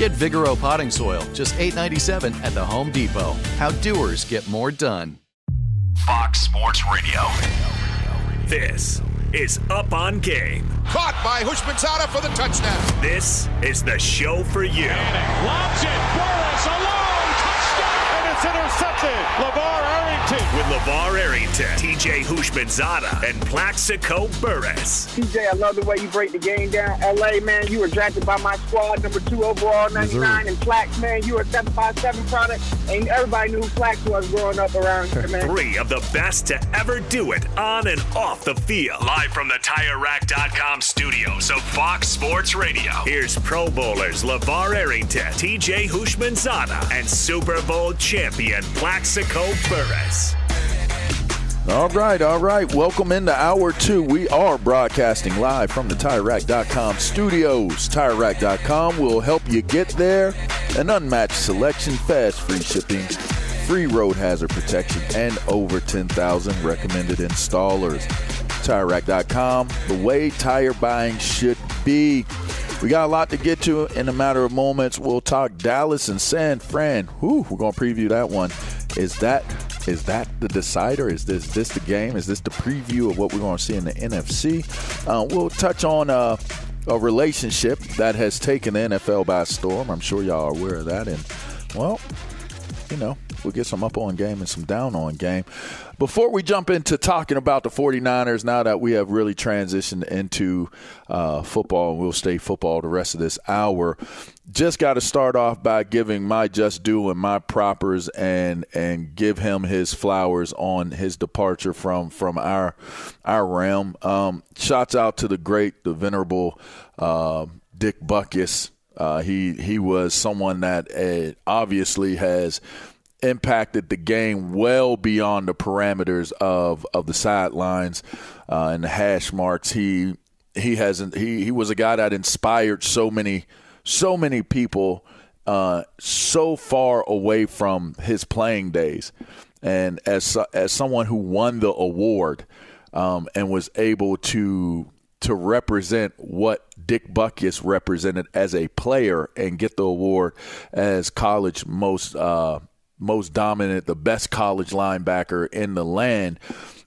Get Vigoro potting soil, just $8.97 at the Home Depot. How doers get more done. Fox Sports Radio. This is Up on Game. Caught by Houshmandzadeh for the touchdown. This is the show for you. Lobs it. Burress alone. Touchdown. And it's intercepted. LeVar Arrington. With LeVar Arrington, TJ Houshmandzadeh, and Plaxico Burress. TJ, I love the way you break the game down. LA, man, you were drafted by my squad, number two overall, 99. And Plax, man, you were a 757 product. And everybody knew who Plax was growing up around here, man. Three of the best to ever do it on and off the field. Live from the TireRack.com studios of Fox Sports Radio. Here's Pro Bowlers LeVar Arrington, TJ Houshmandzadeh, and Super Bowl champion Plaxico Burress. All right, all right. Welcome into hour two. We are broadcasting live from the TireRack.com studios. TireRack.com will help you get there. An unmatched selection, fast free shipping, free road hazard protection, and over 10,000 recommended installers. TireRack.com, the way tire buying should be. We got a lot to get to in a matter of moments. We'll talk Dallas and San Fran. Whew, we're going to preview that one. Is that is that the decider? Is this this the game? Is this the preview of what we're going to see in the NFC? Uh, we'll touch on uh, a relationship that has taken the NFL by storm. I'm sure y'all are aware of that. And well, you know, we'll get some up on game and some down on game. Before we jump into talking about the 49ers, now that we have really transitioned into uh, football, and we'll stay football the rest of this hour, just got to start off by giving my just due and my propers and and give him his flowers on his departure from from our our realm. Um, shouts out to the great, the venerable uh, Dick Butkus. Uh, he he was someone that uh, obviously has impacted the game well beyond the parameters of of the sidelines uh, and the hash marks. He he hasn't he he was a guy that inspired so many so many people uh, so far away from his playing days, and as as someone who won the award um, and was able to to represent what Dick Butkus represented as a player and get the award as college most uh, most dominant, the best college linebacker in the land.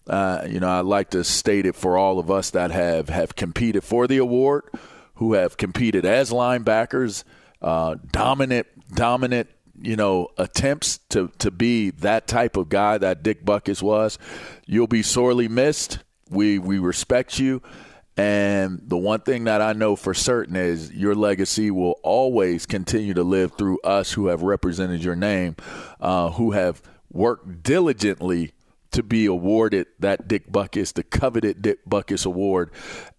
Uh, you know, I'd like to state it for all of us that have, have competed for the award, who have competed as linebackers, uh, dominant, dominant, you know, attempts to, to be that type of guy that Dick Butkus was. You'll be sorely missed. We, we respect you. And the one thing that I know for certain is your legacy will always continue to live through us who have represented your name, uh, who have worked diligently to be awarded that Dick Butkus, the coveted Dick Butkus Award,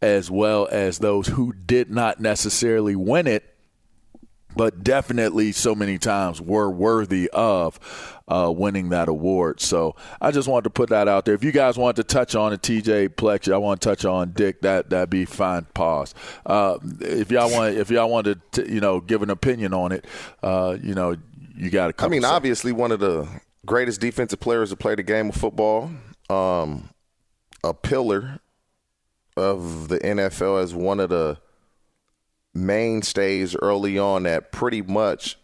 as well as those who did not necessarily win it, but definitely so many times were worthy of uh, winning that award. So I just wanted to put that out there. If you guys want to touch on a TJ Plax, I want to touch on Dick. That that'd be fine. Pause. Uh, if y'all want, if y'all want to, you know, give an opinion on it, uh, you know, you got to. Come I mean, seconds. obviously, one of the greatest defensive players to play the game of football. Um, a pillar of the NFL as one of the mainstays early on that pretty much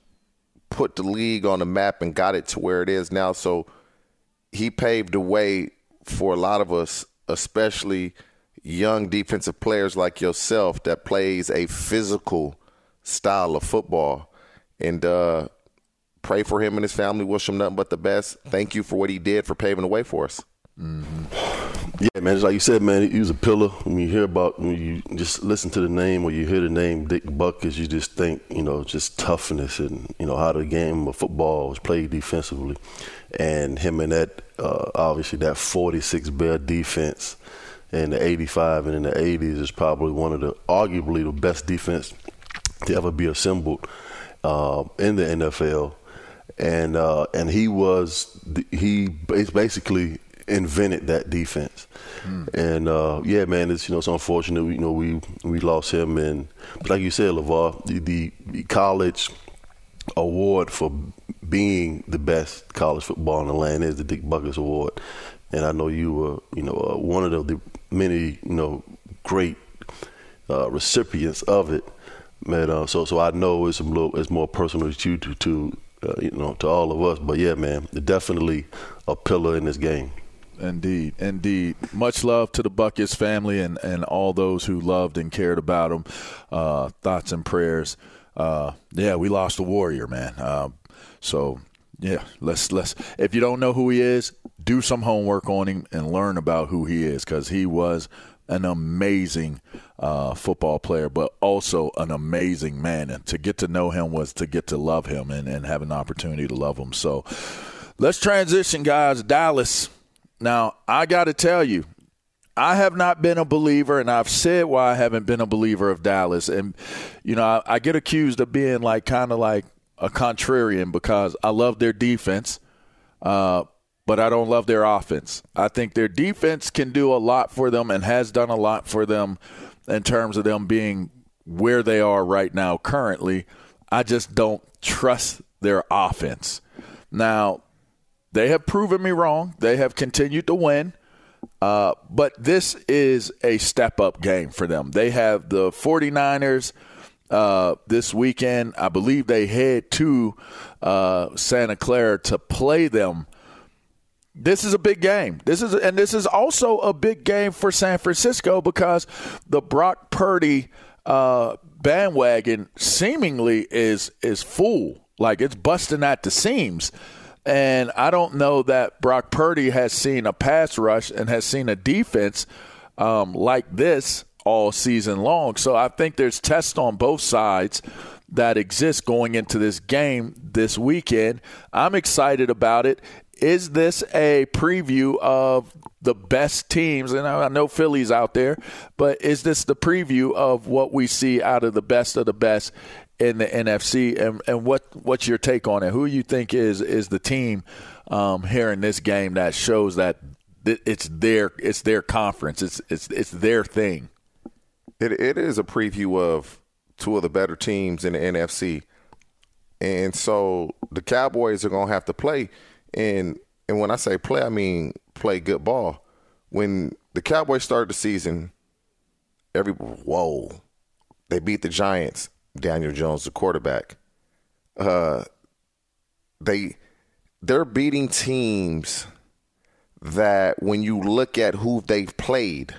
put the league on the map and got it to where it is now. So he paved the way for a lot of us, especially young defensive players like yourself that plays a physical style of football. And uh, pray for him and his family. Wish him nothing but the best. Thank you for what he did for paving the way for us. Mm-hmm. Yeah, man. Just like you said, man, he was a pillar. When you hear about, when you just listen to the name or you hear the name Dick Butkus, you just think, you know, just toughness and you know how the game of football was played defensively, and him and that, uh, obviously that 46 Bear defense in the 85 and in the 80s is probably one of the arguably the best defense to ever be assembled uh, in the NFL. And uh, and he was he basically invented that defense. Mm. And uh, yeah, man, it's you know it's unfortunate. You know we we lost him, and but like you said, Levar, the, the college award for being the best college football in the land is the Dick Butkus Award. And I know you were, you know, uh, one of the, the, many, you know, great uh, recipients of it. Man, uh, so so I know it's a little, it's more personal to you to, to uh, you know, to all of us. But yeah, man, definitely a pillar in this game. Indeed, indeed. Much love to the Butkus family and, and all those who loved and cared about him. Uh, thoughts and prayers. Uh, yeah, we lost a warrior, man. Uh, so yeah, let's let's. If you don't know who he is, do some homework on him and learn about who he is because he was an amazing uh, football player, but also an amazing man. And to get to know him was to get to love him and, and have an opportunity to love him. So let's transition, guys. Dallas. Now, I got to tell you, I have not been a believer, and I've said why I haven't been a believer of Dallas. And, you know, I, I get accused of being like kind of like a contrarian because I love their defense, uh, but I don't love their offense. I think their defense can do a lot for them and has done a lot for them in terms of them being where they are right now currently. I just don't trust their offense. Now, they have proven me wrong. They have continued to win. Uh, but this is a step up game for them. They have the 49ers uh, this weekend. I believe they head to uh, Santa Clara to play them. This is a big game. This is and this is also a big game for San Francisco because the Brock Purdy uh, bandwagon seemingly is is full, like it's busting at the seams. And I don't know that Brock Purdy has seen a pass rush and has seen a defense um, like this all season long. So I think there's tests on both sides that exist going into this game this weekend. I'm excited about it. Is this a preview of the best teams? And I know Philly's out there, but is this the preview of what we see out of the best of the best in the NFC, and, and what what's your take on it? Who you think is is the team um, here in this game that shows that it's their it's their conference, it's it's it's their thing. It it is a preview of two of the better teams in the NFC, and so the Cowboys are gonna have to play. And and when I say play, I mean play good ball. When the Cowboys started the season, every whoa, they beat the Giants Daniel Jones, the quarterback. Uh, they they're beating teams that when you look at who they've played,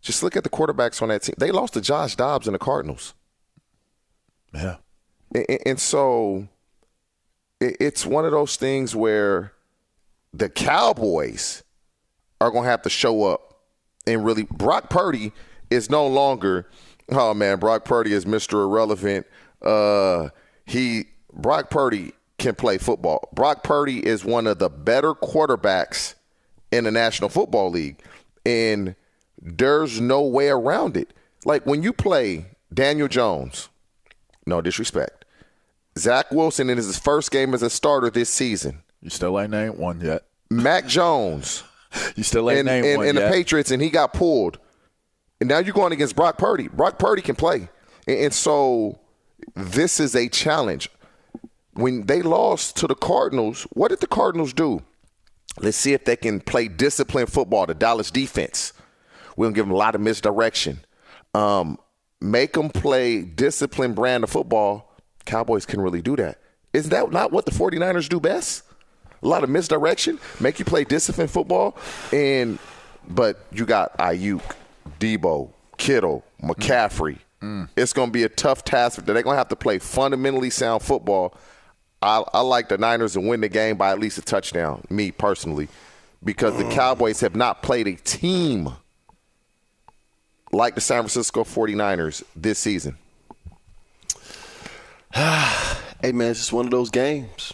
just look at the quarterbacks on that team. They lost to Josh Dobbs and the Cardinals. Yeah, and, and so it's one of those things where the Cowboys are going to have to show up and really. Brock Purdy is no longer Oh man, Brock Purdy is Mr. Irrelevant. Uh, he Brock Purdy can play football. Brock Purdy is one of the better quarterbacks in the National Football League, and there's no way around it. Like when you play Daniel Jones, no disrespect, Zach Wilson in his first game as a starter this season. You still ain't named one yet. Mac Jones. you still ain't and, named and, one and yet. the Patriots, and he got pulled. And now you're going against Brock Purdy. Brock Purdy can play. And, and so this is a challenge. when they lost to the Cardinals, what did the Cardinals do? Let's see if they can play disciplined football. The Dallas defense. We're gonna give them a lot of misdirection. Um, make them play disciplined brand of football. Cowboys can really do that. Is that not what the 49ers do best? A lot of misdirection, make you play disciplined football, and but you got Aiyuk, Deebo, Kittle, McCaffrey. Mm. It's going to be a tough task. They're going to have to play fundamentally sound football. I, I like the Niners to win the game by at least a touchdown, me personally, because the Cowboys have not played a team like the San Francisco 49ers this season. hey, man, it's just one of those games.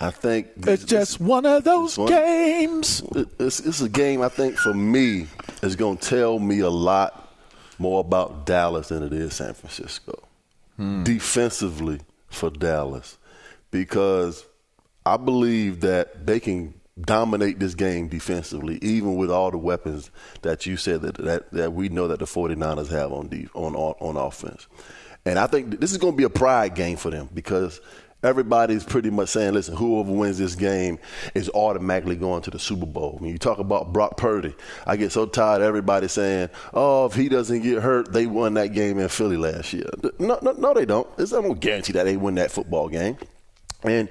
I think it's just one of those one, games. It's, it's, a game I think for me is going to tell me a lot more about Dallas than it is San Francisco. Hmm. Defensively for Dallas, because I believe that they can dominate this game defensively, even with all the weapons that you said that that, that we know that the 49ers have on, de- on on offense. And I think this is going to be a pride game for them because – everybody's pretty much saying, listen, whoever wins this game is automatically going to the Super Bowl. When you talk about Brock Purdy, I get so tired of everybody saying, oh, if he doesn't get hurt, they won that game in Philly last year. No, no, no they don't. It's, I no guarantee that they win that football game. And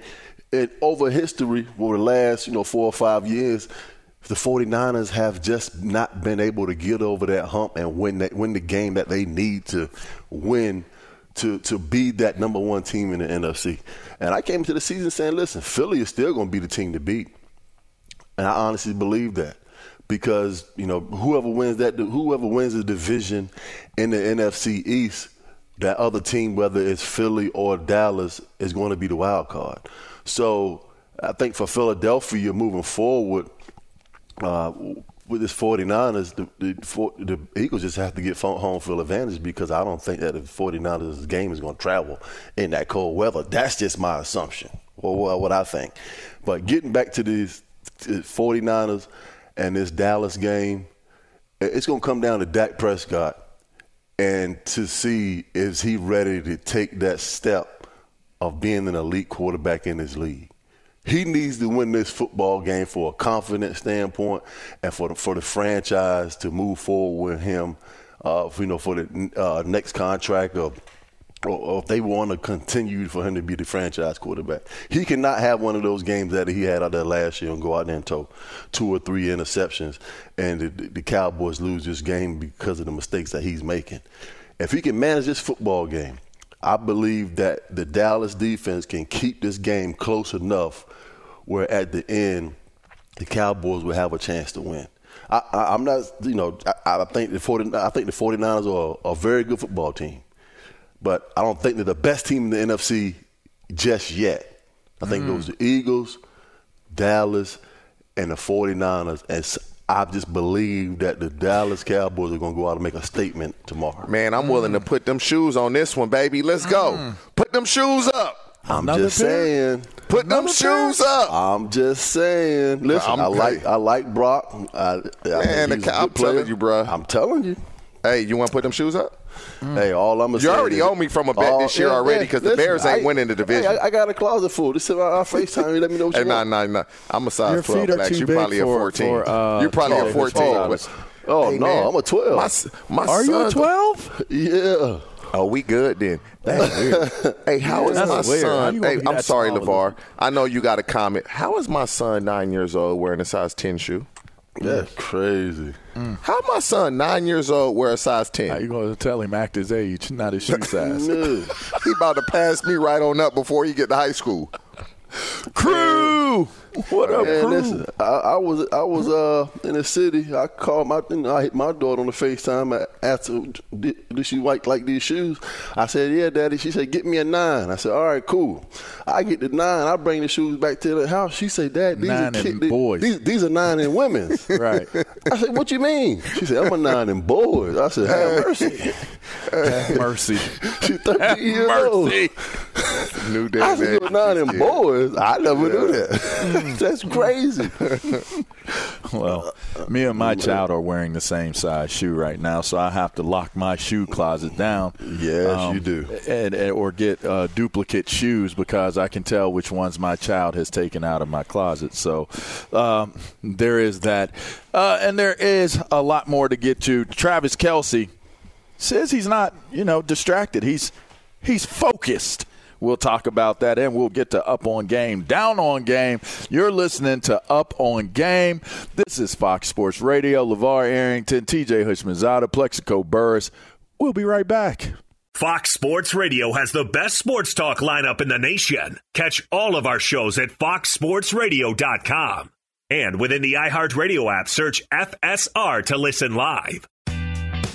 over history, over the last, you know, four or five years, the 49ers have just not been able to get over that hump and win that win the game that they need to win – to to be that number one team in the NFC. And I came into the season saying, listen, Philly is still going to be the team to beat. And I honestly believe that because you know whoever wins that whoever wins the division in the NFC East, that other team, whether it's Philly or Dallas, is going to be the wild card. So I think for Philadelphia moving forward. Uh, with this 49ers, the, the, the, Eagles just have to get home field advantage because I don't think that the 49ers game is going to travel in that cold weather. That's just my assumption, or what I think. But getting back to these 49ers and this Dallas game, it's going to come down to Dak Prescott and to see is he ready to take that step of being an elite quarterback in his league. He needs to win this football game for a confidence standpoint and for the, for the franchise to move forward with him, uh, you know, for the uh, next contract or, or, if they want to continue for him to be the franchise quarterback. He cannot have one of those games that he had out there last year and go out there and throw two or three interceptions and the, the Cowboys lose this game because of the mistakes that he's making. If he can manage this football game, I believe that the Dallas defense can keep this game close enough where at the end the Cowboys will have a chance to win. I, am not, you know, I, I, think the 40, I think the 49ers are a very good football team, but I don't think they're the best team in the NFC just yet. I think mm. those the Eagles, Dallas, and the 49ers, and I just believe that the Dallas Cowboys are going to go out and make a statement tomorrow. Man, I'm mm. willing to put them shoes on this one, baby. Let's go. Mm. Put them shoes up. I'm Another just pair? saying. Put Another them shoes pair? up. I'm just saying. Listen, I'm, i like I like Brock. I, Man, the, I'm telling you, bro. I'm telling you. Hey, you want to put them shoes up? Mm. Hey, all I'm gonna You already owe me from a bet this year yeah, already because the Bears ain't I, winning the division. Hey, I, I, got a closet full. This is our FaceTime. You let me know what hey, you nah, want. Nah, nah, I'm a size Your 12, Blacks. You probably for, a 14. For, uh, you probably a 14. Oh, oh hey, no, man, I'm a 12. My, my Are you a 12? Yeah. Oh, we good then. hey, how is my weird. son? Hey, I'm sorry, Levar. I know you got a comment. How is my son nine years old wearing a size ten shoe? That's crazy. Mm. How my son nine years old wear a size ten? How you going to tell him act his age, not his shoe size? he about to pass me right on up before he get to high school. Crew, what up, man, crew? Listen, I, I, was I was uh in the city. I called my I hit my daughter on the Facetime. I asked her, did, did she like like these shoes? I said, yeah, daddy. She said, get me a nine. I said, all right, cool. I get the nine. I bring the shoes back to the house. She said, dad, these nine are kids. boys. These, these are nine and women's. right. I said, what you mean? She said, I'm a nine and boys. I said, have mercy. Have mercy. She's 13 years mercy. old. New day. I said, you nine and boys. I never knew that. That's crazy. Well, me and my child are wearing the same size shoe right now, so I have to lock my shoe closet down. Yes, you do. And, and or get uh, duplicate shoes because I can tell which ones my child has taken out of my closet. So um, there is that, uh, and there is a lot more to get to. Travis Kelce says he's not, you know, distracted. He's he's focused. We'll talk about that and we'll get to Up on Game, Down on Game. You're listening to Up on Game. This is Fox Sports Radio. LeVar Arrington, TJ Houshmandzadeh, Plaxico Burress. We'll be right back. Fox Sports Radio has the best sports talk lineup in the nation. Catch all of our shows at foxsportsradio.com. And within the iHeartRadio app, search FSR to listen live.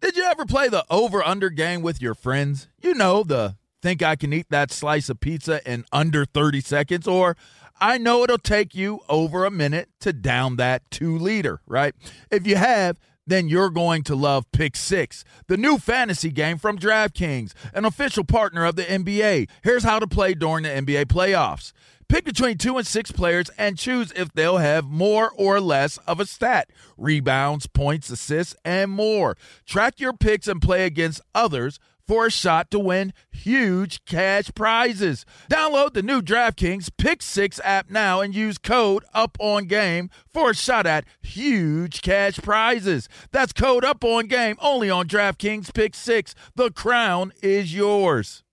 Did you ever play the over under game with your friends? You know, the think I can eat that slice of pizza in under 30 seconds, or I know it'll take you over a minute to down that two liter, right? If you have, then you're going to love Pick Six, the new fantasy game from DraftKings, an official partner of the NBA. Here's how to play during the NBA playoffs. Pick between two and six players and choose if they'll have more or less of a stat rebounds, points, assists, and more. Track your picks and play against others for a shot to win huge cash prizes. Download the new DraftKings Pick 6 app now and use code UP on game for a shot at huge cash prizes. That's code UP on game only on DraftKings Pick 6. The crown is yours.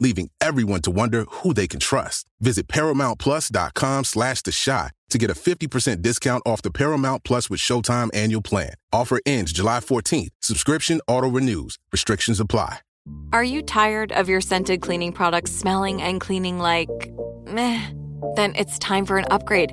leaving everyone to wonder who they can trust. Visit ParamountPlus.com slash The Chi to get a 50% discount off the Paramount Plus with Showtime annual plan. Offer ends July 14th. Subscription auto-renews. Restrictions apply. Are you tired of your scented cleaning products smelling and cleaning like meh? Then it's time for an upgrade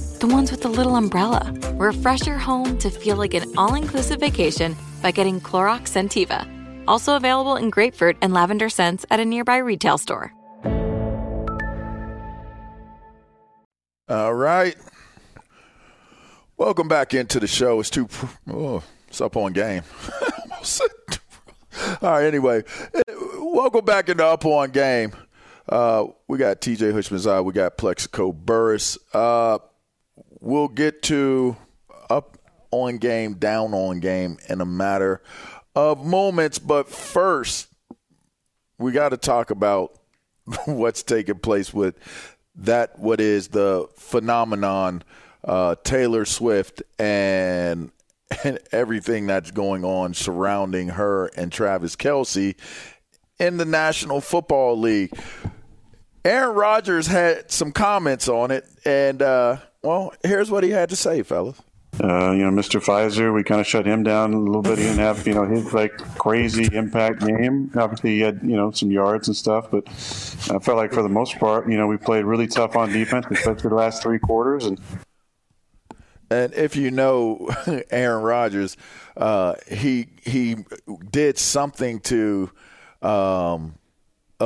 The ones with the little umbrella. Refresh your home to feel like an all inclusive vacation by getting Clorox Scentiva. Also available in grapefruit and lavender scents at a nearby retail store. All right. Welcome back into the show. It's too. Oh, it's up on game. All right. Anyway, welcome back into up on game. Uh, we got TJ Hushmanzai. We got Plaxico Burress. Uh, we'll get to up on game, down on game in a matter of moments. But first, we got to talk about what's taking place with that. What is the phenomenon? Uh, Taylor Swift and, and everything that's going on surrounding her and Travis Kelce in the National Football League. Aaron Rodgers had some comments on it, and uh, well, here's what he had to say, fellas. Uh, you know, Mr. Pfizer, we kind of shut him down a little bit. He didn't have, you know, his like crazy impact game. Obviously, he had, you know, some yards and stuff, but I felt like for the most part, you know, we played really tough on defense, especially the last three quarters. And and if you know Aaron Rodgers, uh, he he did something to um,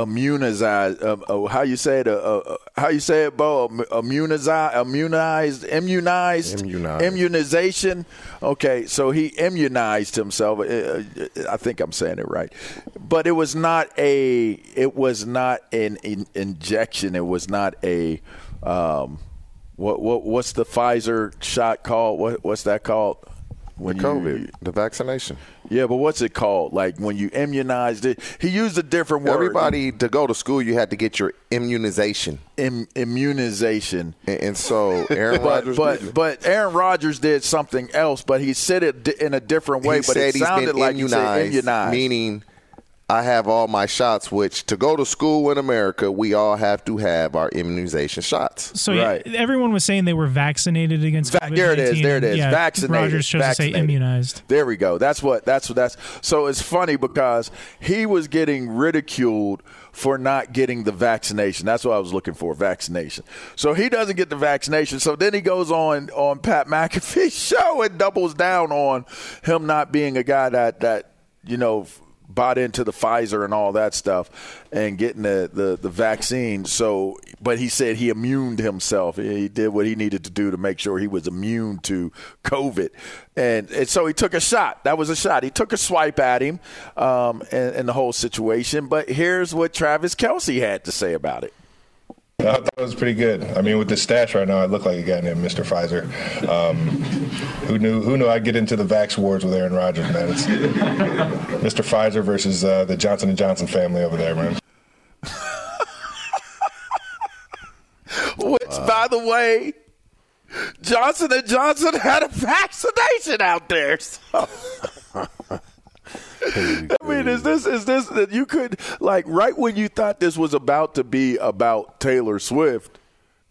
immunized. Uh, uh, how you say it? Uh, uh, how you say it, Bo? Immunized, immunized, immunized, Immunized. immunization. Okay, so he immunized himself. Uh, I think I'm saying it right, but it was not a. It was not an in- injection. It was not a. Um, what what what's the Pfizer shot called? What what's that called? When COVID, the vaccination. Yeah, but what's it called? Like when you immunized it. He used a different word. Everybody to go to school, you had to get your immunization. Im- immunization. And, and so Aaron Rodgers, but did- but Aaron Rodgers did something else, but he said it in a different way. he but said it sounded like immunized, immunized. meaning I have all my shots. Which to go to school in America, we all have to have our immunization shots. So yeah, everyone was saying they were vaccinated against Va- there it is. COVID-19, There it is. and, yeah, vaccinated. Rodgers chose vaccinated. to say immunized. There we go. That's what. That's what. That's so. It's funny because he was getting ridiculed for not getting the vaccination. That's what I was looking for. Vaccination. So he doesn't get the vaccination. So then he goes on on Pat McAfee's show and doubles down on him not being a guy that that you know bought into the Pfizer and all that stuff and getting the, the, the vaccine. So, but he said he immuned himself. He did what he needed to do to make sure he was immune to COVID. And, and so he took a shot. That was a shot. He took a swipe at him um, and, and the whole situation. But here's what Travis Kelce had to say about it. I thought it was pretty good. I mean, with the stash right now, I look like a guy named Mr. Pfizer. Um, who knew? Who knew I'd get into the Vax wars with Aaron Rodgers, man? It's Mr. Pfizer versus uh, the Johnson and Johnson family over there, man. Which, by the way, Johnson and Johnson had a vaccination out there. So. I mean, is this is this that you could like right when you thought this was about to be about Taylor Swift,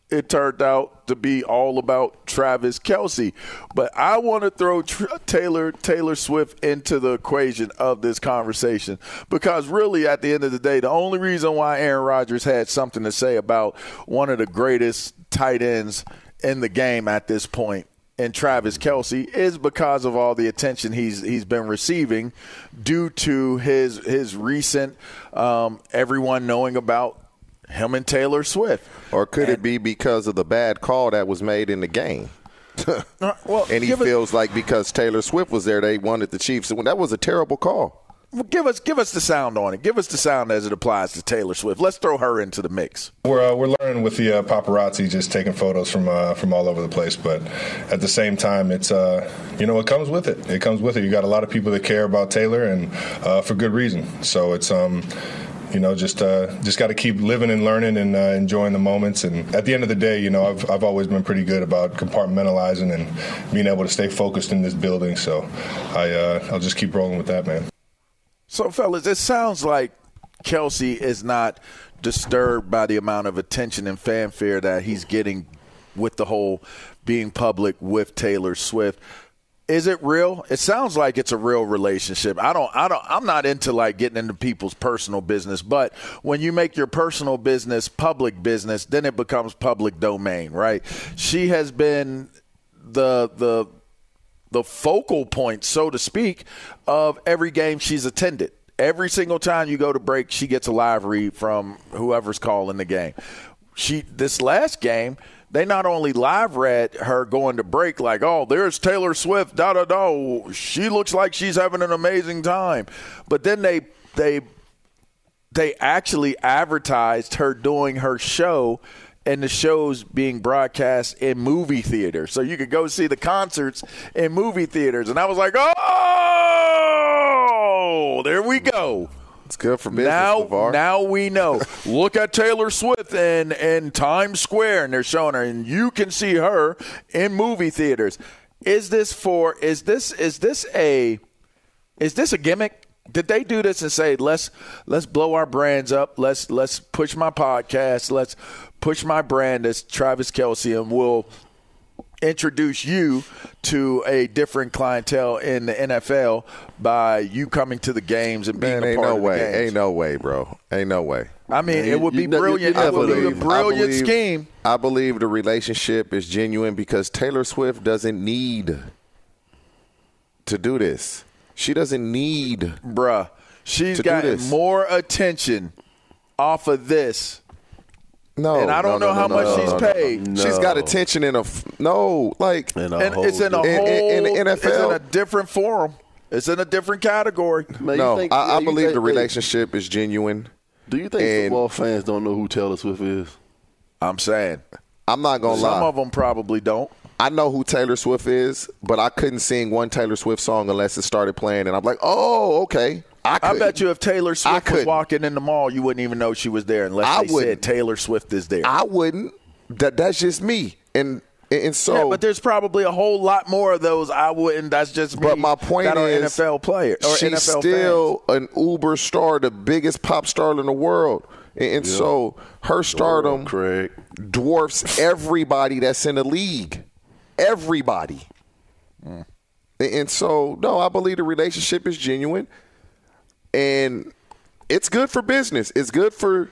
it turned out to be all about Travis Kelce. But I want to throw tr- Taylor Taylor Swift into the equation of this conversation because really, at the end of the day, the only reason why Aaron Rodgers had something to say about one of the greatest tight ends in the game at this point and Travis Kelce is because of all the attention he's he's been receiving due to his his recent um, everyone knowing about him and Taylor Swift. Or could it be because of the bad call that was made in the game? well, and he feels like because Taylor Swift was there, they wanted the Chiefs. That was a terrible call. Give us give us the sound on it. Give us the sound as it applies to Taylor Swift. Let's throw her into the mix. We're uh, we're learning with the uh, paparazzi just taking photos from uh, from all over the place, but at the same time, it's uh, you know it comes with it. It comes with it. You got a lot of people that care about Taylor, and uh, for good reason. So it's um. You know, just uh, just got to keep living and learning and uh, enjoying the moments. And at the end of the day, you know, I've, I've always been pretty good about compartmentalizing and being able to stay focused in this building. So I uh, I'll just keep rolling with that, man. So, fellas, it sounds like Kelce is not disturbed by the amount of attention and fanfare that he's getting with the whole being public with Taylor Swift. Is it real? It sounds like it's a real relationship. I don't I don't I'm not into like getting into people's personal business, but when you make your personal business public business, then it becomes public domain, right? She has been the the the focal point, so to speak, of every game she's attended. Every single time you go to break, she gets a live read from whoever's calling the game. She this last game, they not only live read her going to break, like, oh, there's Taylor Swift, da da da. She looks like she's having an amazing time. But then they they they actually advertised her doing her show and the shows being broadcast in movie theaters. So you could go see the concerts in movie theaters. And I was like, oh, there we go. It's good for business. Now, LeVar. now we know. Look at Taylor Swift in, in Times Square, and they're showing her, and you can see her in movie theaters. Is this for? Is this is this a is this a gimmick? Did they do this and say let's let's blow our brands up? Let's let's push my podcast. Let's push my brand as Travis Kelce, and we'll introduce you to a different clientele in the NFL by you coming to the games and being Man, a ain't part no of the way. games. Ain't no way, bro. Ain't no way. I mean, Man, it would be you know- you- brilliant. you It would be a believe- I brilliant believe- scheme. I believe the relationship is genuine because Taylor Swift doesn't need to do this. She doesn't need, bruh. She's to do gotten more attention off of this. No, and I don't no, know no, how no, much no, she's no, no. paid. She's got attention in a f- no, like In a and whole it's in a whole In- in- in the It's in a different forum. It's in a different category. Man, no. think- I, yeah, I you believe think- the hey, relationship is genuine. Do you think And- football fans don't know who Taylor Swift is? I'm saying. I'm not gonna Some lie. Some of them probably don't. I know who Taylor Swift is, but I couldn't sing one Taylor Swift song unless it started playing, and I'm like, oh, okay. I, I bet you if Taylor Swift was walking in the mall, you wouldn't even know she was there unless I they wouldn't. said Taylor Swift is there. I wouldn't. That that's just me, and and so. yeah, but there's probably a whole lot more of those I wouldn't. That's just me. But my point that are is, NFL player or she's NFL still an Uber star, the biggest pop star in the world, and, and Yeah. so her stardom Craig. dwarfs everybody that's in the league. Everybody. Mm. And- so, no, I believe the relationship is genuine, and it's good for business. It's good for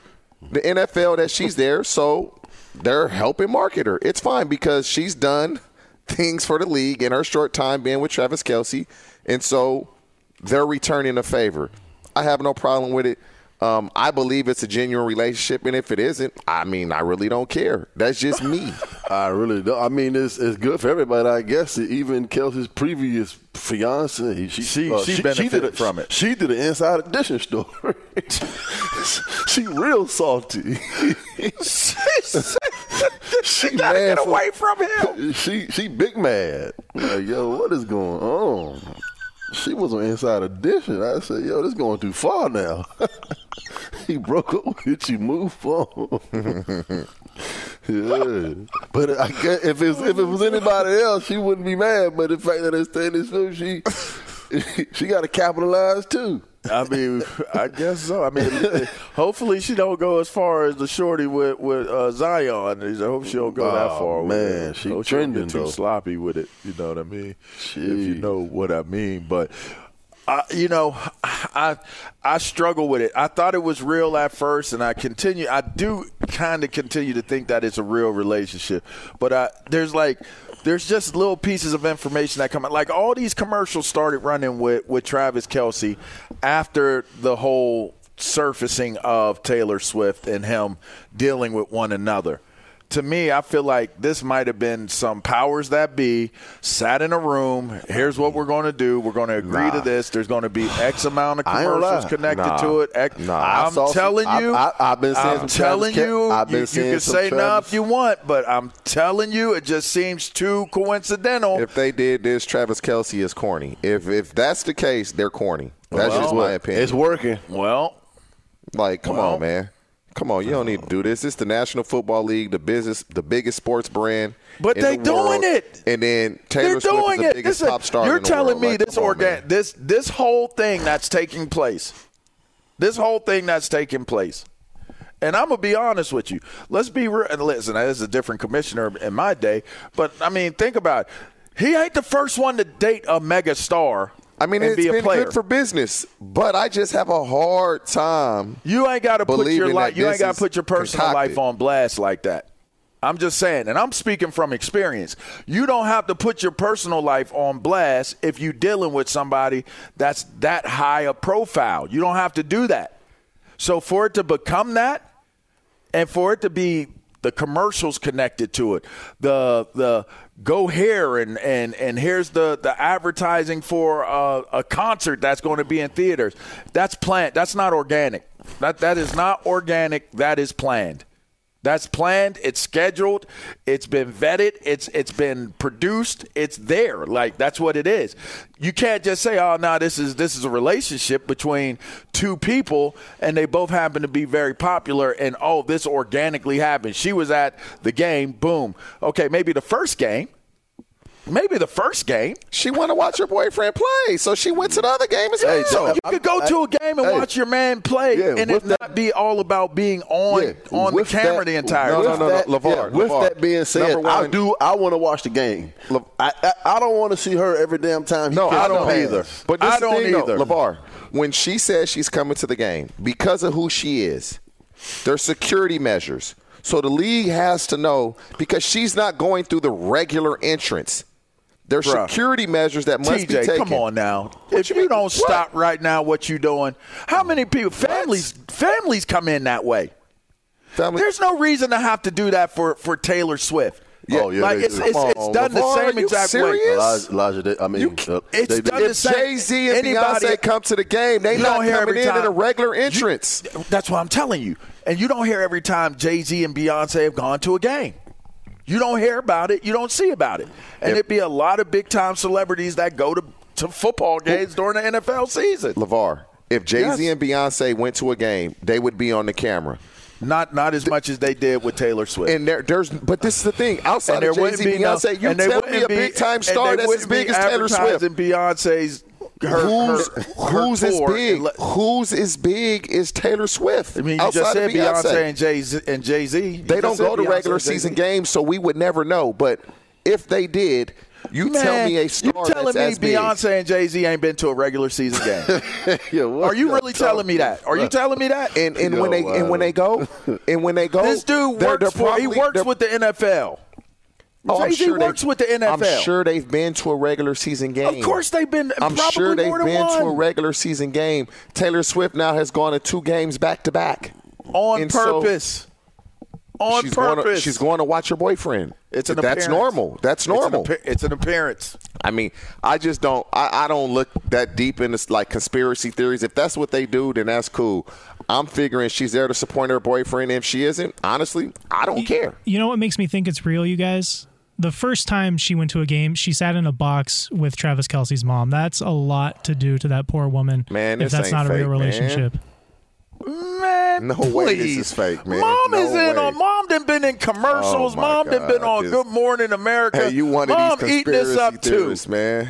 the NFL that she's there. So they're helping market her. It's fine because she's done things for the league in her short time being with Travis Kelce, and so they're returning a favor. I have no problem with it. Um, I believe it's a genuine relationship, and if it isn't, I mean, I really don't care. That's just me. I really don't. I mean, it's it's good for everybody. I guess even Kelce's previous fiance, she She- uh, she did benefited a- from it. She did an inside edition story. she real salty. she gotta get for- away from him. She she big mad. Like yo, what is going on? She was on Inside Edition. I said, yo, this going too far now. he broke up with you. Move on. yeah. But I guess if it's, if it was anybody else, she wouldn't be mad. But the fact that it's Taylor Swift, she she got to capitalize too. I mean, I guess so. I mean, hopefully she don't go as far as the shorty with with uh, Zion. I hope she don't go that Oh, far. with man, she Hope trending, don't get too though. sloppy with it. You know what I mean? If you know what I mean, but. I, you know, I I struggle with it. I thought it was real at first, and I continue. I do kind of continue to think that it's a real relationship, but I, there's like there's just little pieces of information that come out. Like all these commercials started running with with Travis Kelce after the whole surfacing of Taylor Swift and him dealing with one another to me, I feel like this might have been some powers that be sat in a room. Here's what we're going to do. We're going to agree to this. There's going to be X amount of commercials connected Nah. to it. X, Nah. I I'm saw some- telling I- you. I- I've been seeing I'm some Travis telling you. I've been you, you can some say nah if you want, but I'm telling you, it just seems too coincidental. If they did this, Travis Kelce is corny. If if that's the case, they're corny. That's Well, just my opinion. It's working. well, Like, come Well- on, man. Come on, you don't need to do this. It's the National Football League, the business, the biggest sports brand. But they the doing world. it. And then Taylor They're Swift doing is the it. biggest pop star. You're telling me Like, this organ, this this whole thing that's taking place, this whole thing that's taking place. And I'm gonna be honest with you. Let's be real. And listen, this is a different commissioner in my day, but I mean, think about it. He ain't the first one to date a mega star. I mean, it's be been player. good for business, but I just have a hard time. You ain't got to put your life. You ain't got to put your personal concocted. life on blast like that. I'm just saying, and I'm speaking from experience. You don't have to put your personal life on blast if you're dealing with somebody that's that high a profile. You don't have to do that. So for it to become that, and for it to be the commercials connected to it, the the go here and and and here's the the advertising for uh, a concert that's going to be in theaters. That's planned. That's not organic. That that is not organic. That is planned. That's planned. It's scheduled. It's been vetted. It's it's been produced. It's there. Like that's what it is. You can't just say, "Oh, no, this is this is a relationship between two people, and they both happen to be very popular." And oh, this organically happened. She was at the game. Boom. Okay, maybe the first game. Maybe the first game. She want to watch her boyfriend play, so she went to the other game as Hey, so- You could go to a game and Hey. watch your man play, Yeah, and it that- not be all about being on Yeah, on the camera that- the entire No, time. no, no, that, no, LeVar, yeah, with LeVar. that being said, Number I do. I want to watch the game. I, I, I don't want to see her every damn time. No, I don't either. But I don't thing, though, either. LeVar, when she says she's coming to the game, because of who she is, there's security measures. So the league has to know because she's not going through the regular entrance. There's Bruh. security measures that must be taken. come on now. if you, don't stop right now what you doing, how many people families families come in that way? There's no reason to have to do that for for Taylor Swift. Oh, yeah, like they it's, it's, Come it's on, done the same are you exact way. serious? Elijah, Elijah they, I mean, uh, it's they, done they, the same. Jay Z and Anybody- Beyonce come to the game. They not don't hear coming in in time. a regular You- entrance. that's what I'm telling you. And you don't hear every time Jay Z and Beyonce have gone to a game. You don't hear about it. You don't see about it. And If- it'd be a lot of big time celebrities that go to, to football games during the NFL season. LeVar, if Jay Z Yes. and Beyonce went to a game, they would be on the camera. Not not as much as they did with Taylor Swift. And there, there's, but this is the thing. Outside and there of Jay Z, be no- Beyonce, you and tell me a big time star that's as big as Taylor Swift. advertising Beyonce's her, who's her- who's her as tour big? le- Who's as big as Taylor Swift? I mean, you just said Beyonce, Beyonce and Jay Z and Jay Z. They don't go to regular season games, so we would never know. But if they did, you tell me a star You telling that's me as big. Beyonce and Jay Z ain't been to a regular season game? yeah, Are you y'all really telling me that? Are you telling me that? And and Yo, when they and when they go and when they go, this dude works they're for. He works with the NFL. Oh, I'm Jay Z sure they- works with the NFL. I'm sure they've been to a regular season game. Of course they've been. I'm probably sure they've more than been one. to a regular season game. Taylor Swift now has gone to two games back to back on And so purpose. on she's Going purpose. to, she's going to watch her boyfriend. It's an That's appearance. normal. That's It's an normal. It's an appearance. I mean, I just don't. I, I don't look that deep into like conspiracy theories. If that's what they do, then that's cool. I'm figuring she's there to support her boyfriend. If she isn't, honestly, I don't care. You know what makes me think it's real, you guys? The first time she went to a game, she sat in a box with Travis Kelce's mom. That's a lot to do to that poor woman. Man, if that's ain't not a real fake, man. relationship. Man, No please. way this is fake, man. Mom No is in way. on. Mom done been in commercials. Oh, my Mom done been on This- Good Morning America. Hey, you one of Mom these eating conspiracy this up too. theorists, man.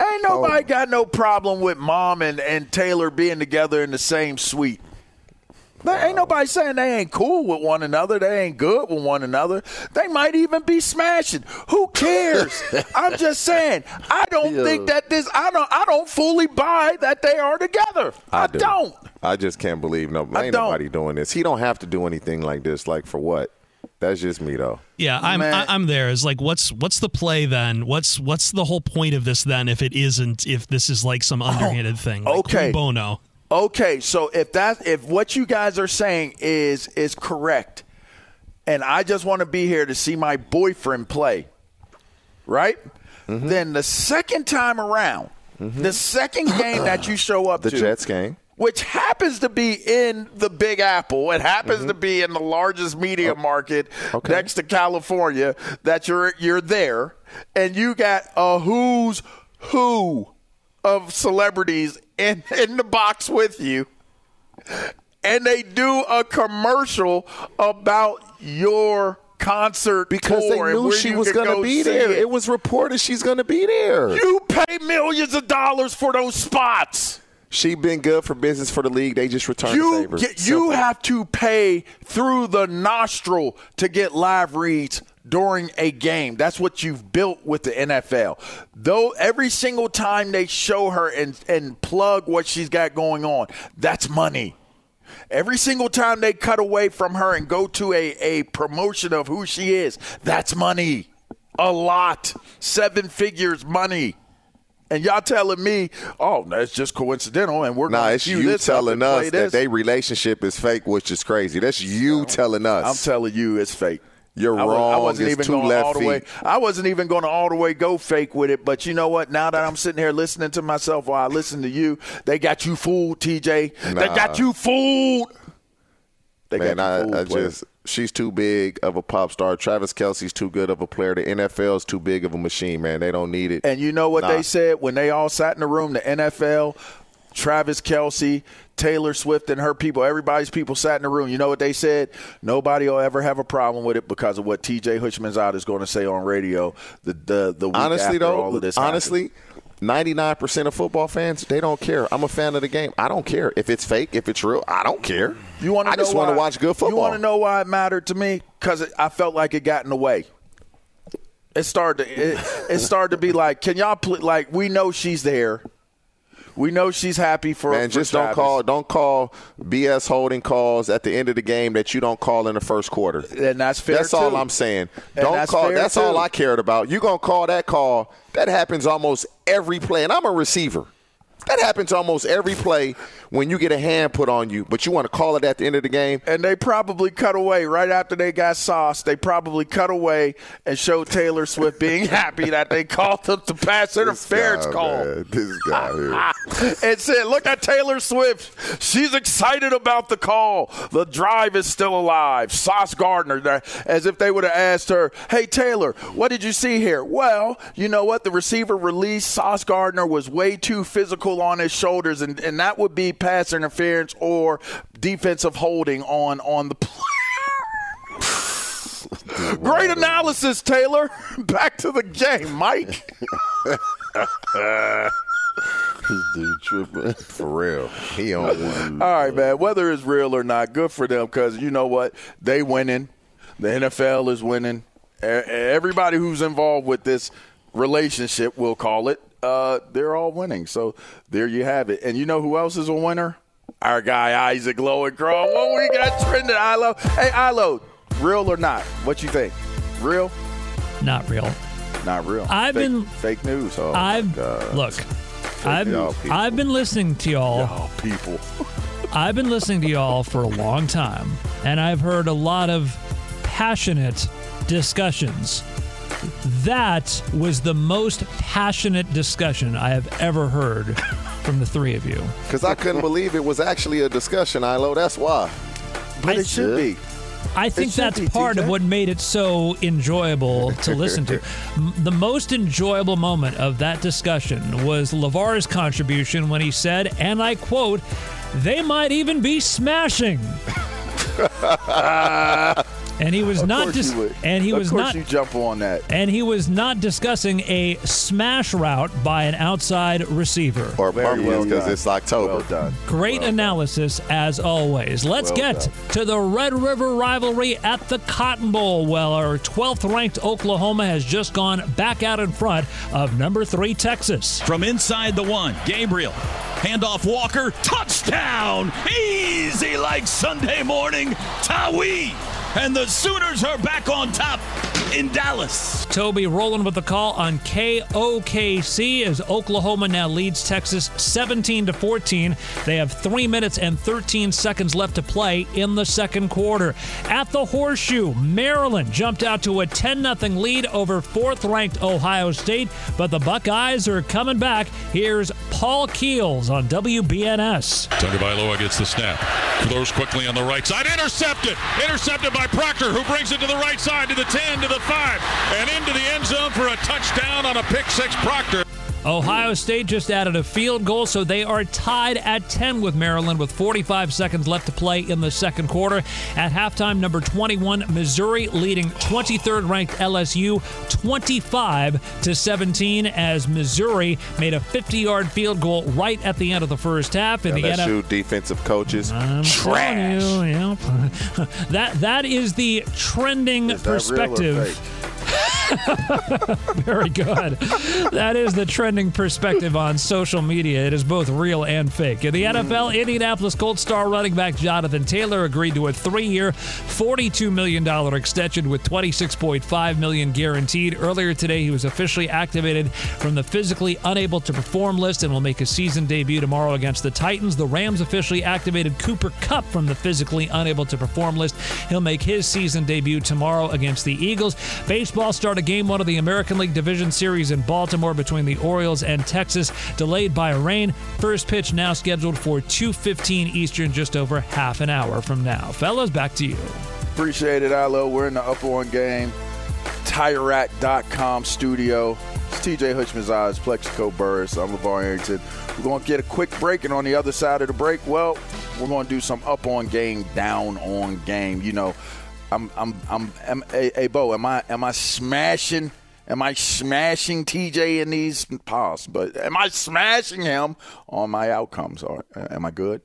Ain't nobody oh. got no problem with mom and, and Taylor being together in the same suite. There ain't nobody saying they ain't cool with one another. They ain't good with one another. They might even be smashing. Who cares? I'm just saying. I don't Yeah. think that this. I don't. I don't fully buy that they are together. I, do. don't. I just can't believe no. I Ain't don't. nobody doing this. He don't have to do anything like this. Like for what? That's just me though. Yeah, I'm Man. I, I'm there. Is like, what's what's the play then? What's what's the whole point of this then? If it isn't, if this is like some oh, underhanded thing, like Oh, okay. bono. Okay, so if that if what you guys are saying is is correct, and I just want to be here to see my boyfriend play, right? Mm-hmm. Then the second time around, the second game that you show up The to, Jets game. which happens to be in the Big Apple, it happens Mm-hmm. to be in the largest media market Oh, okay. next to California. That you're you're there, and you got a who's who of celebrities in in the box with you, and they do a commercial about your concert Because they knew she was going to go be there. It. It was reported she's going to be there. You pay millions of dollars for those spots. She been good for business for the league. They just returned the favor. get, you have to pay through the nostril to get live reads during a game. That's what you've built with the NFL. Though every single time they show her and and plug what she's got going on, that's money. Every single time they cut away from her and go to a, a promotion of who she is, that's money. A lot. Seven figures money. And y'all telling me, oh, that's just coincidental, and we're Nah, going to you this telling us that their relationship is fake, which is crazy. That's you telling us. I'm telling you, it's fake. You're I wa- wrong. I wasn't It's even going all the way. I wasn't even going to all the way go fake with it. But you know what? Now that I'm sitting here listening to myself while I listen to you, they got you fooled, TJ. They got you fooled. They Man, got you fooled, I, I just she's too big of a pop star. Travis Kelce's too good of a player. The NFL's too big of a machine, man. They don't need it. And you know what Nah. they said when they all sat in the room? The NFL, Travis Kelce, Taylor Swift, and her people, everybody's people sat in the room. You know what they said? Nobody will ever have a problem with it because of what TJ Houshmandzadeh is going to say on radio. The the the honestly though, all of this. honestly, ninety nine percent of football fans they don't care. I'm a fan of the game. I don't care if it's fake, if it's real. I don't care. You want to I just want to watch good football. You want to know why it mattered to me? Because I felt like it got in the way. It started. To, it, it started to be like, can y'all pl- like? We know she's there. We know she's happy for Man, for just Travis. don't call don't call BS holding calls at the end of the game that you don't call in the first quarter. And that's fair. That's all. I'm saying. And don't that's call. That's too. all I cared about. You gonna call that call? That happens almost every play, and I'm a receiver. That happens almost every play when you get a hand put on you, but you want to call it at the end of the game. And they probably cut away right after they got sauced. They probably cut away and showed Taylor Swift being happy that they called the, the pass interference guy, call. man. This guy here. and said, "Look at Taylor Swift. She's excited about the call. The drive is still alive." Sauce Gardner, as if they would have asked her, "Hey Taylor, what did you see here?" Well, you know what? The receiver released Sauce Gardner was way too physical on his shoulders, and, and that would be pass interference or defensive holding on on the. Great analysis, Taylor. Back to the game, Mike. this dude tripping. For real. He on one. All right, man. Whether it's real or not, good for them because you know what? They winning. The NFL is winning. Everybody who's involved with this relationship, we'll call it, uh, they're all winning. So there you have it. And you know who else is a winner? Our guy Isaac Lowenkron. What we got trending, Ilo? Hey, Ilo, real or not? What you think? Real? Not real. Not real. I've Fake- been- fake news. Oh, I've look. I've. I've been listening to y'all. Y'all people. I've been listening to y'all for a long time, and I've heard a lot of passionate discussions. That was the most passionate discussion I have ever heard from the three of you. Because I couldn't believe it was actually a discussion, Ilo. That's why. But it should be. I think that's be, part of what made it so enjoyable to listen to. The most enjoyable moment of that discussion was LaVar's contribution when he said, and I quote, they might even be smashing. and he was Of not course dis- you would. and he of was course not you jump on that. and he was not discussing a smash route by an outside receiver. Or Very Bucky's well because it's October. Well done. Great analysis as always. Let's Well get done. to the Red River rivalry at the Cotton Bowl. Well, our 12th ranked Oklahoma has just gone back out in front of number three Texas. From inside the one, Gabriel. Handoff Walker, touchdown! Easy like Sunday morning, Tawi! And the Sooners are back on top in Dallas. Toby Rowland with the call on KOKC as Oklahoma now leads Texas 17 to 14. They have 3 minutes and 13 seconds left to play in the second quarter. At the Horseshoe, Maryland jumped out to a 10 0 lead over 4th ranked Ohio State, but the Buckeyes are coming back. Here's Paul Keels on WBNS. Tagovailoa gets the snap. Throws quickly on the right side. Intercepted. Intercepted by Proctor, who brings it to the right side, to the 10, to the 5, and into the end zone for a touchdown on a pick six. Proctor. Ohio State just added a field goal, so they are tied at 10 with Maryland with 45 seconds left to play in the second quarter. At halftime, number 21, Missouri leading 23rd ranked LSU 25 to 17 as Missouri made a 50 yard field goal right at the end of the first half. In the NFL LSU defensive coaches. I'm trash. you, yep. that that is the trending Is that real or perspective. Very good. that is the trending perspective on social media. It is both real and fake. In the hmm. NFL, Indianapolis Colts star running back Jonathan Taylor agreed to a three-year, $42 million extension with 26.5 million guaranteed. Earlier today, he was officially activated from the physically unable to perform list and will make a season debut tomorrow against the Titans. The Rams officially activated Cooper Kupp from the physically unable to perform list. He'll make his season debut tomorrow against the Eagles. Baseball game one of the American League Division Series in Baltimore between the Orioles and Texas, delayed by rain. First pitch now scheduled for 2:15 Eastern, just over half an hour from now. Fellas, back to you. Appreciate it, Ilo. We're in the up on game. TireRack.com studio. It's TJ Houshmandzadeh Plaxico Burress. I'm LaVar Arrington. We're going to get a quick break, and on the other side of the break, well, we're going to do some up on game, down on game. You know, I'm, I'm, I'm, am hey, hey, Bo, am I, am I smashing? Am I smashing TJ in these pause? But am I smashing him on my outcomes? Or am I good?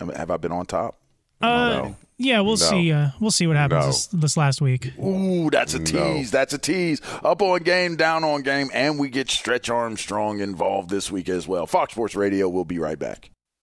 Have I been on top? Uh, Yeah, we'll No. see. Uh, we'll see what happens No. this, this last week. Ooh, that's a tease. That's a tease. Up on game, down on game, and we get Stretch Armstrong involved this week as well. Fox Sports Radio. We'll be right back.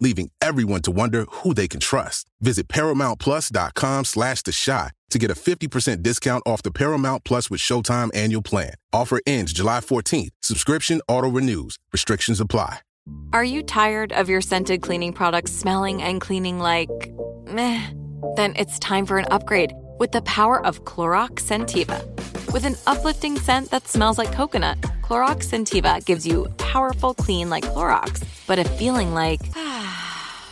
leaving everyone to wonder who they can trust. Visit ParamountPlus.com slash The Shot to get a 50% discount off the Paramount Plus with Showtime annual plan. Offer ends July 14th. Subscription auto-renews. Restrictions apply. Are you tired of your scented cleaning products smelling and cleaning like meh? Then it's time for an upgrade with the power of Clorox Scentiva. With an uplifting scent that smells like coconut, Clorox Scentiva gives you powerful clean like Clorox, but a feeling like ah,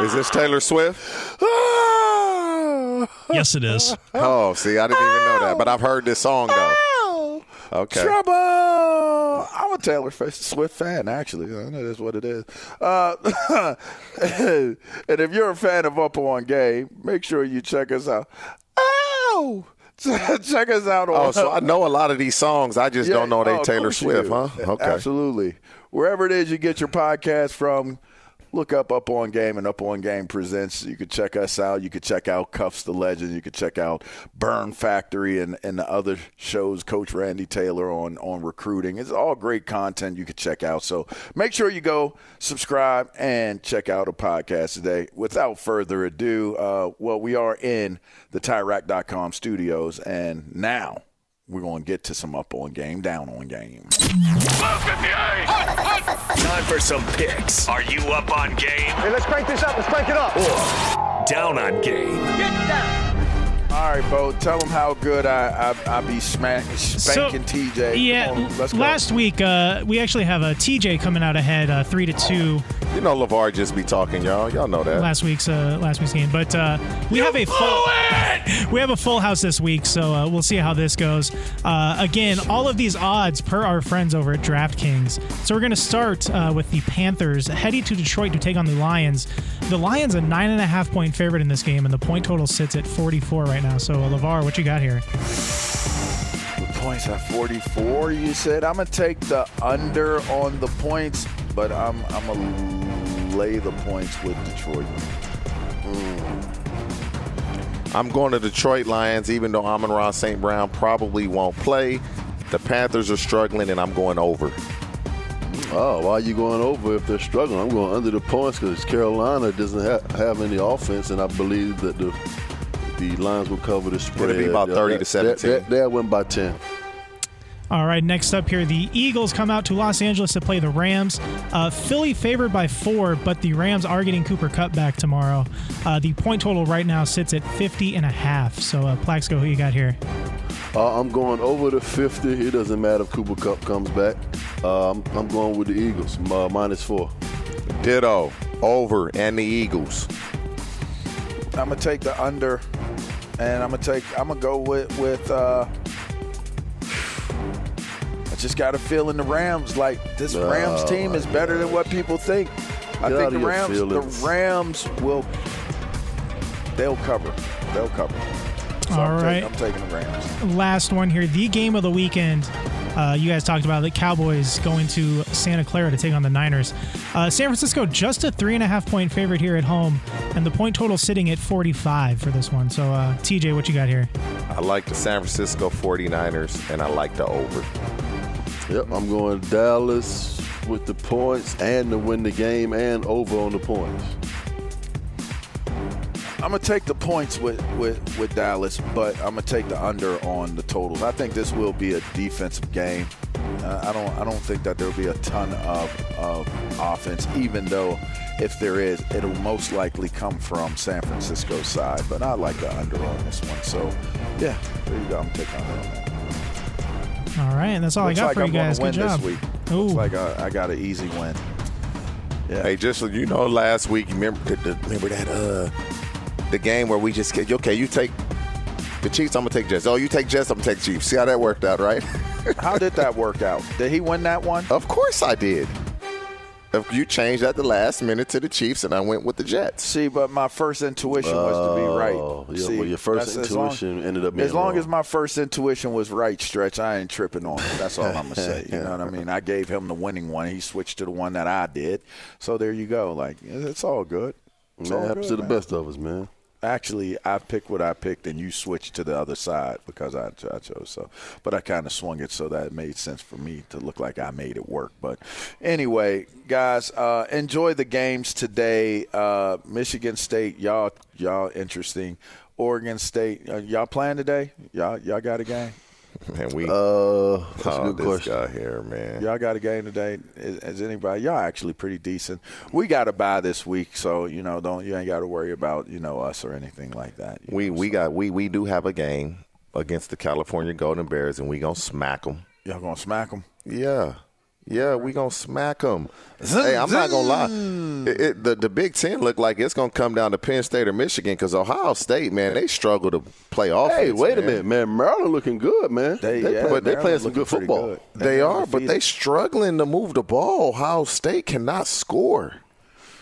Is this Taylor Swift? yes, it is. Oh, see, I didn't even know that, but I've heard this song though. Okay. Trouble. I'm a Taylor Swift fan, actually. I know that's what it is. Uh, and if you're a fan of Up On Game, make sure you check us out. Oh, check us out. On, Oh, so I know a lot of these songs. I just Yeah, don't know they oh, Taylor Swift, huh? Okay. Absolutely. Wherever it is you get your podcast from, look up Up On Game and Up On Game Presents. You could check us out. You could check out Cuffs the Legend. You could check out Burn Factory and, and the other shows, Coach Randy Taylor on, on recruiting. It's all great content you could check out. So make sure you go subscribe and check out a podcast today. Without further ado, uh, well, we are in the TireRack.com studios, and now we're going to get to some Up On Game, Down On Game. Time for some picks. Are you up on game? Hey, let's crank this up. Let's crank it up. Or down on game? All right, Bo, tell them how good I I, I be smack, spanking TJ. Yeah, on, let's go. last week uh, we actually have a TJ coming out ahead, uh, three to two. You know, LaVar just be talking, y'all. Y'all know that. last week's uh, last week's game. But uh, we have a full we have a full house this week, so uh, we'll see how this goes. Uh, again, all of these odds per our friends over at DraftKings. So we're going to start uh, with the Panthers heading to Detroit to take on the Lions. The Lions a nine and a half point favorite in this game, and the point total sits at 44 right now. So uh, LaVar, what you got here? The points at 44. You said I'm gonna take the under on the points, but I'm I'm gonna lay the points with Detroit. I'm going to Detroit Lions, even though Amon Ra St. Brown probably won't play. The Panthers are struggling, and I'm going over. Oh, why are you going over if they're struggling? I'm going under the points because Carolina doesn't ha- have any offense, and I believe that the the Lions will cover the spread. It'll be about 30 to They- 17. They, they'll win by 10. All right, next up here, the Eagles come out to Los Angeles to play the Rams. Uh, Philly favored by four, but the Rams are getting Cooper Kupp back tomorrow. Uh, the point total right now sits at 50 and a half. So, uh, Plaxico, who you got here? Uh, I'm going over the 50. It doesn't matter if Cooper Kupp comes back. Uh, I'm, I'm going with the Eagles, uh, minus four. Ditto, over, and the Eagles. I'm gonna take the under, and I'm gonna take I'm gonna go with with. Uh, I just got a feeling the Rams like this Oh, Rams team is better than what people think. I think the Rams feelings. the Rams will they'll cover they'll cover. So All I'm, right. taking, I'm taking the Rams. Last one here, the game of the weekend. Uh, you guys talked about the Cowboys going to Santa Clara to take on the Niners. Uh, San Francisco just a three and a half point favorite here at home, and the point total sitting at 45 for this one. So, uh, TJ, what you got here? I like the San Francisco 49ers, and I like the over. Yep, I'm going Dallas with the points and to win the game and over on the points. I'm gonna take the points with, with, with Dallas, but I'm gonna take the under on the totals. I think this will be a defensive game. Uh, I don't I don't think that there'll be a ton of, of offense, even though if there is, it'll most likely come from San Francisco's side. But I like the under on this one. So yeah, there you go. I'm taking under on that. All right, and that's all Looks I got like for I'm you guys. gonna Good job. this week. Ooh. Looks like I, I got an easy win. Yeah. Hey, just so you know, last week, remember the, the, remember that uh the game where we just get okay, you take the Chiefs, I'm gonna take Jets. Oh, you take Jets, I'm gonna take Chiefs. See how that worked out, right? How did that work out? Did he win that one? Of course I did. If you changed at the last minute to the Chiefs, and I went with the Jets. See, but my first intuition was to be Oh, right. yeah, See, well, your first that's as long- intuition ended up being As long wrong. as my first intuition was right, stretch, I ain't tripping on it. That's all I'm gonna say. You know what I mean? I gave him the winning one. He switched to the one that I did. So there you go. Like it's all good. It's Man, all happens good, to the man. best of us, man. Actually, I picked what I picked, and you switched to the other side because I, I chose so. But I kind of swung it so that it made sense for me to look like I made it work. But anyway, guys, uh, enjoy the games today. Uh, Michigan State, y'all, y'all interesting. Oregon State, uh, y'all playing today? Y'all, y'all got a game? Man, we Uh, that's a oh, good this question. guy here, man. Y'all got a game today? Is, is anybody? Y'all actually pretty decent. We got a bye this week, so you know, don't you ain't got to worry about you know us or anything like that. We we got we we do have a game against the California Golden Bears, and we gonna smack them. Y'all gonna smack them? Yeah, yeah, we gonna smack them. hey, I'm not gonna lie. It, it, the the Big Ten look like it's gonna come down to Penn State or Michigan because Ohio State, man, they struggle to play offense. Hey, wait a minute, man. Maryland looking good, man. They- They, yeah, play, they Maryland playing some good football. good. They They're are, but undefeated. they struggling to move the ball. Ohio State cannot score.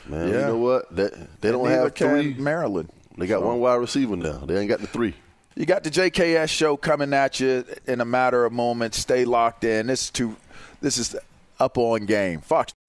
Man, you know what? They, they don't neither have can three. Maryland. They got So- one wide receiver now. They ain't got the three. You got the JKS show coming at you in a matter of moments. Stay locked in. This is too. This is up on game. Fox.